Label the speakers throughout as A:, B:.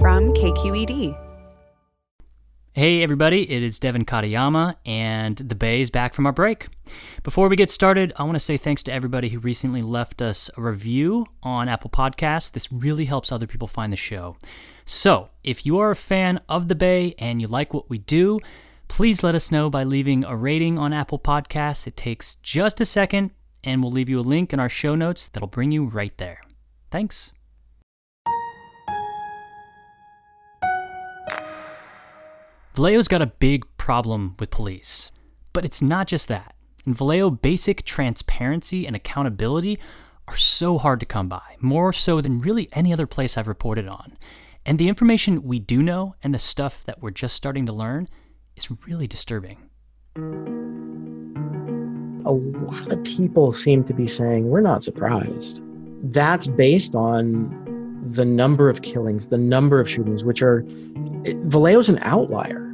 A: From KQED.
B: Hey everybody, it is Devin Katayama, and the Bay is back from our break. Before we get started, I want to say thanks to everybody who recently left us a review on Apple Podcasts. This really helps other people find the show. So, if you are a fan of the Bay and you like what we do, please let us know by leaving a rating on Apple Podcasts. It takes just a second, and we'll leave you a link in our show notes that'll bring you right there. Thanks. Vallejo's got a big problem with police. But it's not just that. In Vallejo, basic transparency and accountability are so hard to come by, more so than really any other place I've reported on. And the information we do know and the stuff that we're just starting to learn is really disturbing.
C: A lot of people seem to be saying, we're not surprised. That's based on the number of killings, the number of shootings, which are, eh, Vallejo's an outlier.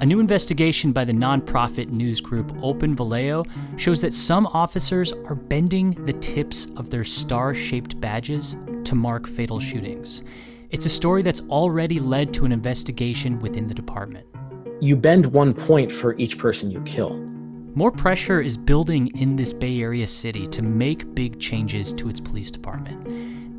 B: A new investigation by the nonprofit news group Open Vallejo shows that some officers are bending the tips of their star shaped badges to mark fatal shootings. It's a story that's already led to an investigation within the department.
C: You bend one point for each person you kill.
B: More pressure is building in this Bay Area city to make big changes to its police department.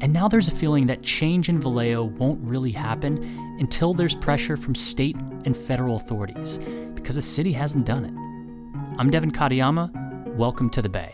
B: And now there's a feeling that change in Vallejo won't really happen until there's pressure from state and federal authorities, because the city hasn't done it. I'm Devin Katayama. Welcome to the Bay.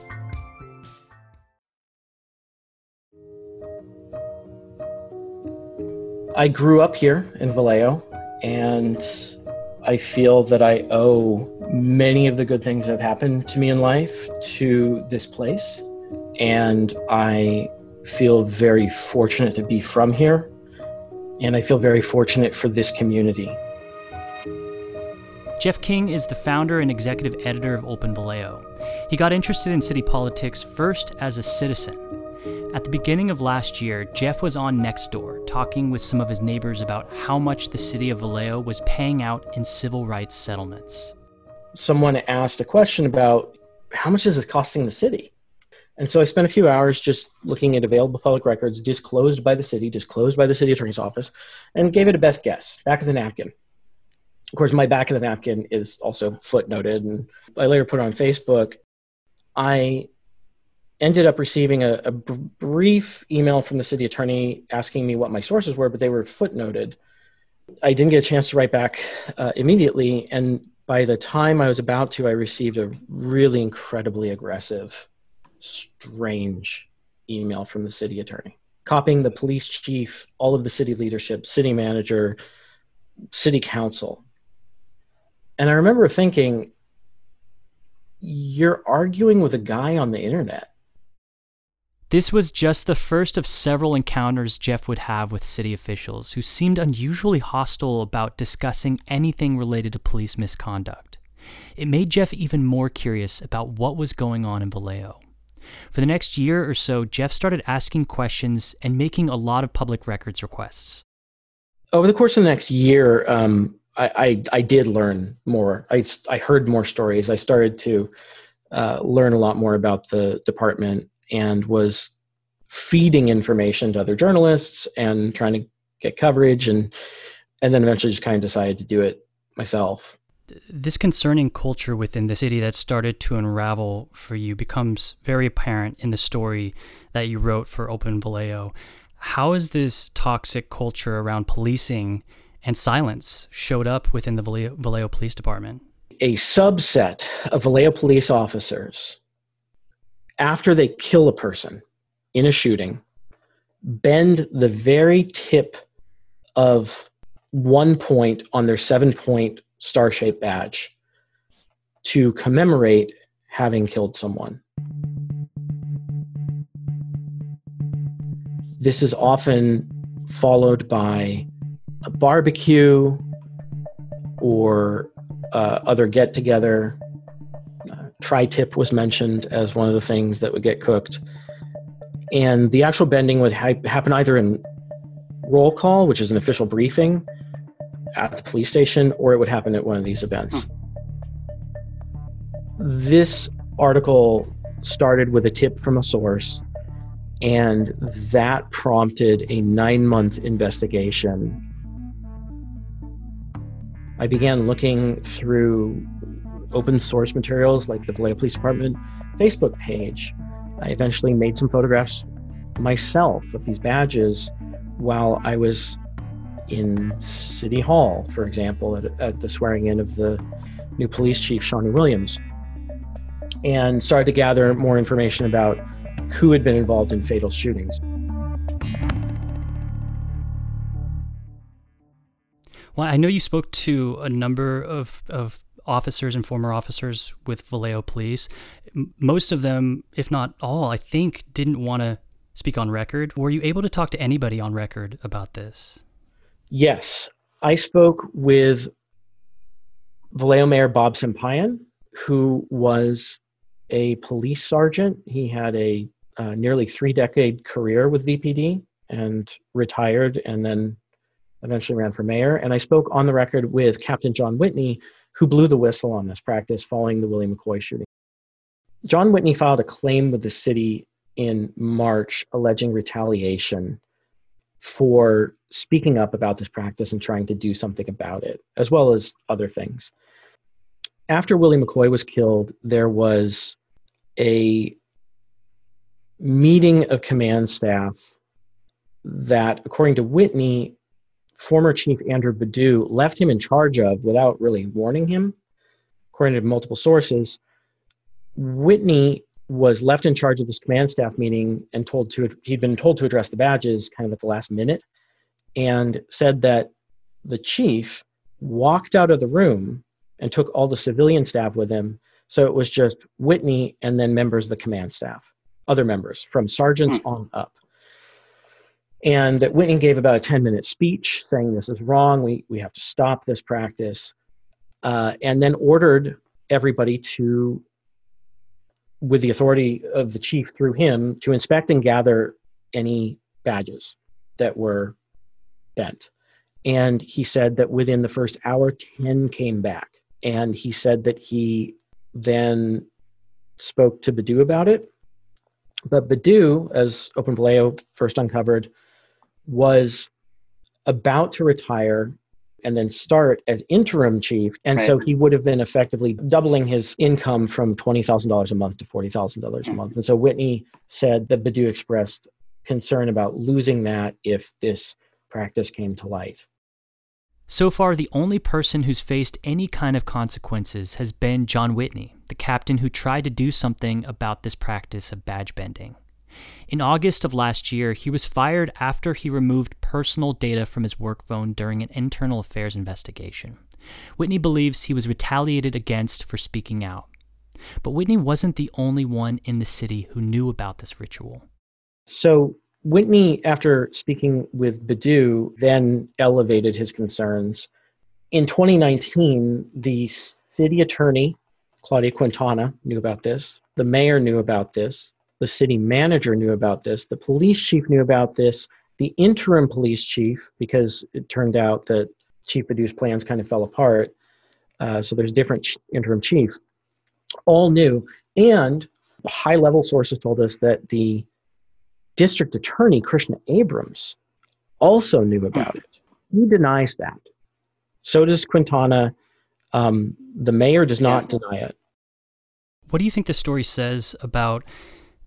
C: I grew up here in Vallejo, and I feel that I owe many of the good things that have happened to me in life to this place. And I feel very fortunate to be from here. And I feel very fortunate for this community.
B: Geoff King is the founder and executive editor of Open Vallejo. He got interested in city politics first as a citizen. At the beginning of last year, Geoff was on Nextdoor talking with some of his neighbors about how much the city of Vallejo was paying out in civil rights settlements.
C: Someone asked a question about how much is this costing the city? And so I spent a few hours just looking at available public records disclosed by the city, disclosed by the city attorney's office, and gave it a best guess, back of the napkin. Of course, my back of the napkin is also footnoted, and I later put on Facebook. I ended up receiving a, a brief email from the city attorney asking me what my sources were, but they were footnoted. I didn't get a chance to write back uh, immediately, and by the time I was about to, I received a really incredibly aggressive, strange email from the city attorney, copying the police chief, all of the city leadership, city manager, city council. And I remember thinking, you're arguing with a guy on the internet
B: This was just the first of several encounters Geoff would have with city officials who seemed unusually hostile about discussing anything related to police misconduct. It made Geoff even more curious about what was going on in Vallejo. For the next year or so, Geoff started asking questions and making a lot of public records requests.
C: Over the course of the next year, um, I, I, I, did learn more. I, I heard more stories. I started to uh, learn a lot more about the department and was feeding information to other journalists and trying to get coverage and and then eventually just kind of decided to do it myself
B: this concerning culture within the city that started to unravel for you becomes very apparent in the story that you wrote for Open Vallejo. How has this toxic culture around policing and silence showed up within the Vallejo, Vallejo Police Department?
C: A subset of Vallejo police officers, after they kill a person in a shooting, bend the very tip of one point on their seven point star shaped badge to commemorate having killed someone. This is often followed by a barbecue or uh, other get together. Uh, tri tip was mentioned as one of the things that would get cooked. And the actual bending would ha- happen either in roll call, which is an official briefing, at the police station or it would happen at one of these events. This article started with a tip from a source, and that prompted a nine month investigation. I began looking through open source materials like the Vallejo Police Department Facebook page. I eventually made some photographs myself of these badges while I was in City Hall, for example, at, at the swearing in of the new police chief, Shawny Williams, and started to gather more information about who had been involved in fatal shootings.
B: Well, I know you spoke to a number of, of officers and former officers with Vallejo Police. Most of them, if not all, I think, didn't want to speak on record. Were you able to talk to anybody on record about this?
C: Yes, I spoke with Vallejo Mayor Bob Sampayan, who was a police sergeant. He had a uh, nearly three decade career with VPD and retired and then eventually ran for mayor. And I spoke on the record with Captain John Whitney, who blew the whistle on this practice following the Willie McCoy shooting. John Whitney filed a claim with the city in March alleging retaliation for speaking up about this practice and trying to do something about it, as well as other things. After Willie McCoy was killed, there was a meeting of command staff that, according to Whitney, former Chief Andrew Bidou left him in charge of without really warning him. According to multiple sources, Whitney was left in charge of this command staff meeting and told to he'd been told to address the badges kind of at the last minute and said that the chief walked out of the room and took all the civilian staff with him so it was just whitney and then members of the command staff other members from sergeants hmm. on up and that whitney gave about a 10 minute speech saying this is wrong we, we have to stop this practice uh, and then ordered everybody to with the authority of the chief through him to inspect and gather any badges that were bent. And he said that within the first hour, 10 came back. And he said that he then spoke to Bidou about it. But Bidou, as Open first uncovered, was about to retire and then start as interim chief. And right. so he would have been effectively doubling his income from $20,000 a month to $40,000 a month. And so Whitney said that Bidou expressed concern about losing that if this practice came to light.
B: So far, the only person who's faced any kind of consequences has been John Whitney, the captain who tried to do something about this practice of badge bending. In August of last year, he was fired after he removed personal data from his work phone during an internal affairs investigation. Whitney believes he was retaliated against for speaking out. But Whitney wasn't the only one in the city who knew about this ritual.
C: So Whitney, after speaking with Bidou, then elevated his concerns. In 2019, the city attorney, Claudia Quintana, knew about this. The mayor knew about this. The city manager knew about this. The police chief knew about this. The interim police chief, because it turned out that Chief Bidou's plans kind of fell apart. Uh, so there's different ch- interim chief, all knew. And high level sources told us that the district attorney, Krishna Abrams, also knew about it. He denies that. So does Quintana. Um, the mayor does not deny it.
B: What do you think the story says about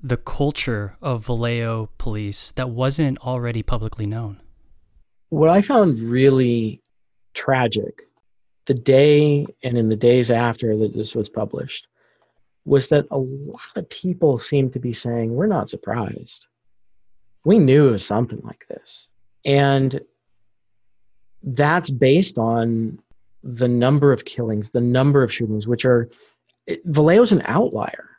B: the culture of Vallejo police that wasn't already publicly known?
C: What I found really tragic the day and in the days after that this was published was that a lot of people seemed to be saying, We're not surprised. We knew it was something like this. And that's based on the number of killings, the number of shootings, which are Vallejo's an outlier.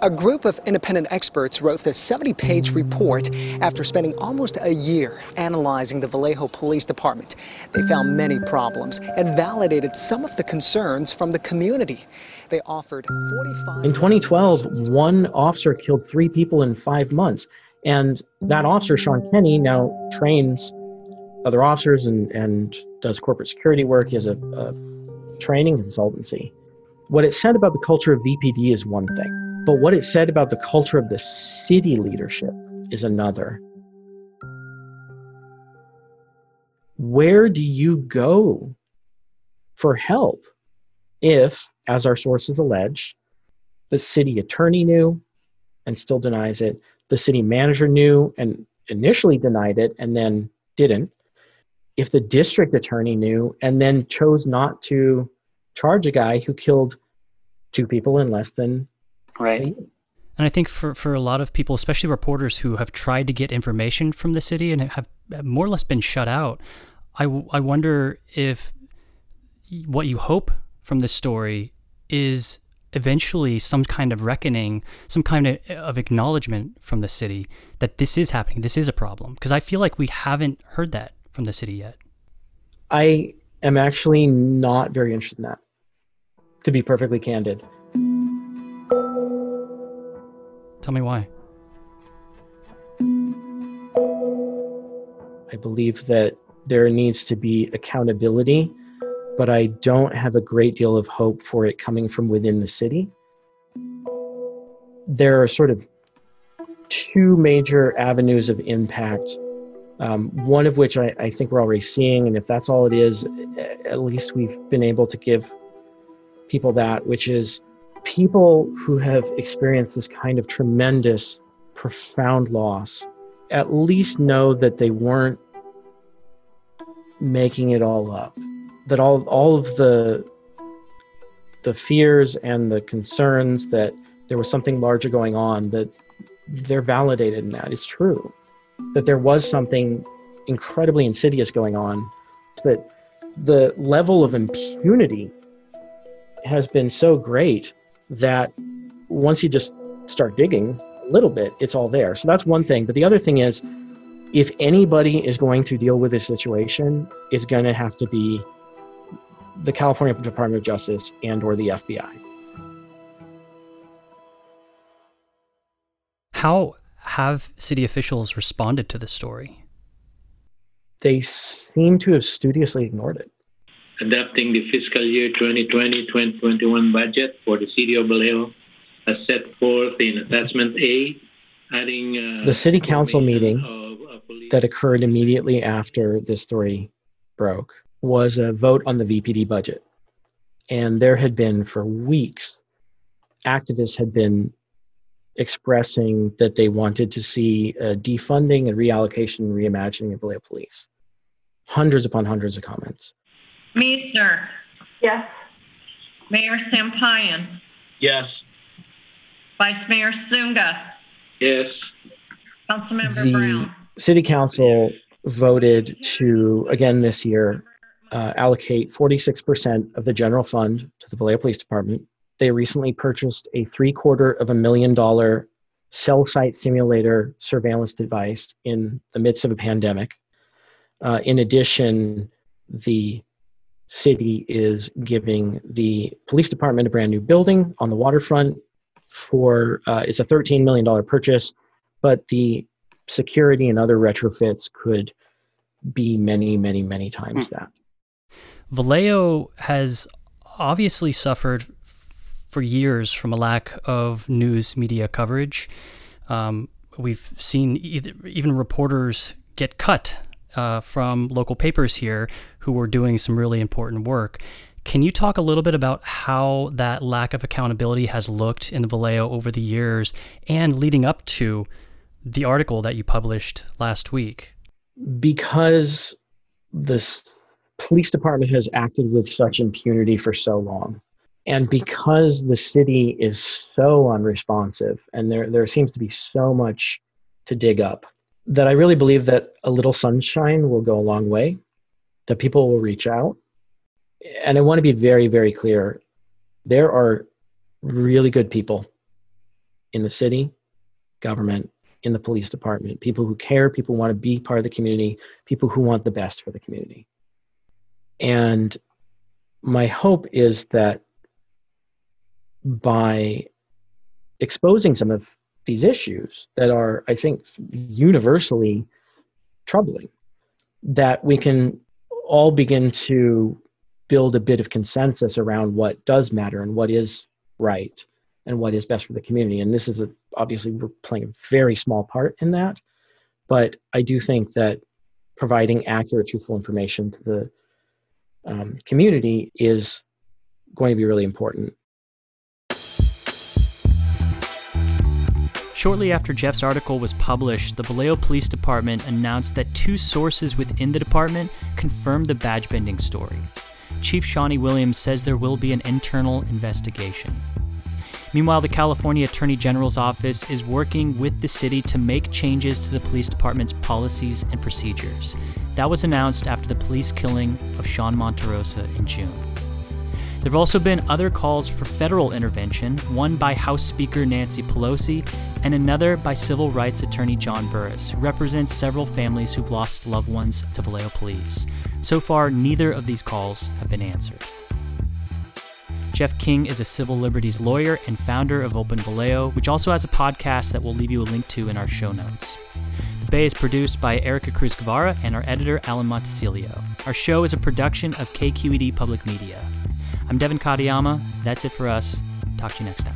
D: A group of independent experts wrote this 70 page report after spending almost a year analyzing the Vallejo Police Department. They found many problems and validated some of the concerns from the community. They offered 45.
C: In 2012, one officer killed three people in five months. And that officer, Sean Kenney, now trains other officers and, and does corporate security work. He has a, a training consultancy. What it said about the culture of VPD is one thing but what it said about the culture of the city leadership is another. Where do you go for help if, as our sources allege, the city attorney knew and still denies it, the city manager knew and initially denied it and then didn't, if the district attorney knew and then chose not to charge a guy who killed two people in less than
E: Right.
B: And I think for, for a lot of people, especially reporters who have tried to get information from the city and have more or less been shut out, I, I wonder if what you hope from this story is eventually some kind of reckoning, some kind of, of acknowledgement from the city that this is happening, this is a problem. Because I feel like we haven't heard that from the city yet.
C: I am actually not very interested in that, to be perfectly candid.
B: Tell me why.
C: I believe that there needs to be accountability, but I don't have a great deal of hope for it coming from within the city. There are sort of two major avenues of impact, um, one of which I, I think we're already seeing, and if that's all it is, at least we've been able to give people that, which is people who have experienced this kind of tremendous, profound loss at least know that they weren't making it all up. That all all of the the fears and the concerns that there was something larger going on, that they're validated in that. It's true. That there was something incredibly insidious going on. That the level of impunity has been so great that once you just start digging a little bit, it's all there. So that's one thing. But the other thing is, if anybody is going to deal with this situation, it's going to have to be the California Department of Justice and or the FBI.
B: How have city officials responded to this story?
C: They seem to have studiously ignored it
F: adopting the fiscal year 2020-2021 budget for the city of Vallejo as set forth in attachment A, adding uh,
C: the city council meeting that occurred immediately after this story broke was a vote on the VPD budget. And there had been for weeks, activists had been expressing that they wanted to see a defunding and reallocation and reimagining of Vallejo Police. Hundreds upon hundreds of comments.
G: Meester.
H: Yes.
G: Mayor Sampayan.
F: Yes.
G: Vice Mayor Sunga.
F: Yes.
G: Councilmember
C: the
G: Brown.
C: City Council voted to, again this year, uh, allocate 46% of the general fund to the Vallejo Police Department, they recently purchased a three quarter of a million dollar cell site simulator surveillance device in the midst of a pandemic. Uh, in addition, the city is giving the police department a brand new building on the waterfront for uh, it's a $13 million purchase but the security and other retrofits could be many many many times that.
B: Vallejo has obviously suffered for years from a lack of news media coverage. Um, we've seen either, even reporters get cut uh, from local papers here who were doing some really important work. Can you talk a little bit about how that lack of accountability has looked in Vallejo over the years and leading up to the article that you published last week?
C: Because this police department has acted with such impunity for so long, and because the city is so unresponsive, and there, there seems to be so much to dig up, that I really believe that a little sunshine will go a long way, that people will reach out. And I want to be very, very clear there are really good people in the city, government, in the police department, people who care, people who want to be part of the community, people who want the best for the community. And my hope is that by exposing some of these issues that are, I think, universally troubling, that we can all begin to build a bit of consensus around what does matter and what is right and what is best for the community. And this is a, obviously we're playing a very small part in that, but I do think that providing accurate, truthful information to the um, community is going to be really important.
B: Shortly after Geoff's article was published, the Vallejo Police Department announced that two sources within the department confirmed the badge bending story. Chief Shawny Williams says there will be an internal investigation. Meanwhile, the California Attorney General's office is working with the city to make changes to the police department's policies and procedures. That was announced after the police killing of Sean Monterosa in June. There have also been other calls for federal intervention, one by House Speaker Nancy Pelosi and another by civil rights attorney John Burris, who represents several families who've lost loved ones to Vallejo police. So far, neither of these calls have been answered. Geoff King is a civil liberties lawyer and founder of Open Vallejo, which also has a podcast that we'll leave you a link to in our show notes. The Bay is produced by Erica Cruz Guevara and our editor, Alan Montecillo. Our show is a production of KQED Public Media. I'm Devin Katayama. That's it for us. Talk to you next time.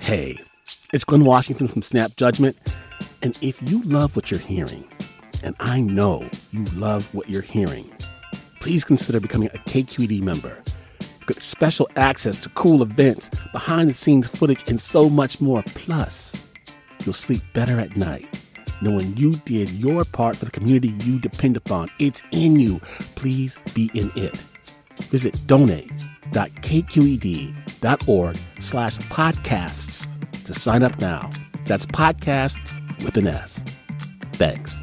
E: Hey, it's Glynn Washington from Snap Judgment. And if you love what you're hearing, and I know you love what you're hearing, please consider becoming a KQED member. Get special access to cool events, behind the scenes footage, and so much more. Plus, you'll sleep better at night knowing you did your part for the community you depend upon. It's in you. Please be in it. Visit donate.kqed.org slash podcasts to sign up now. That's podcast with an S. Thanks.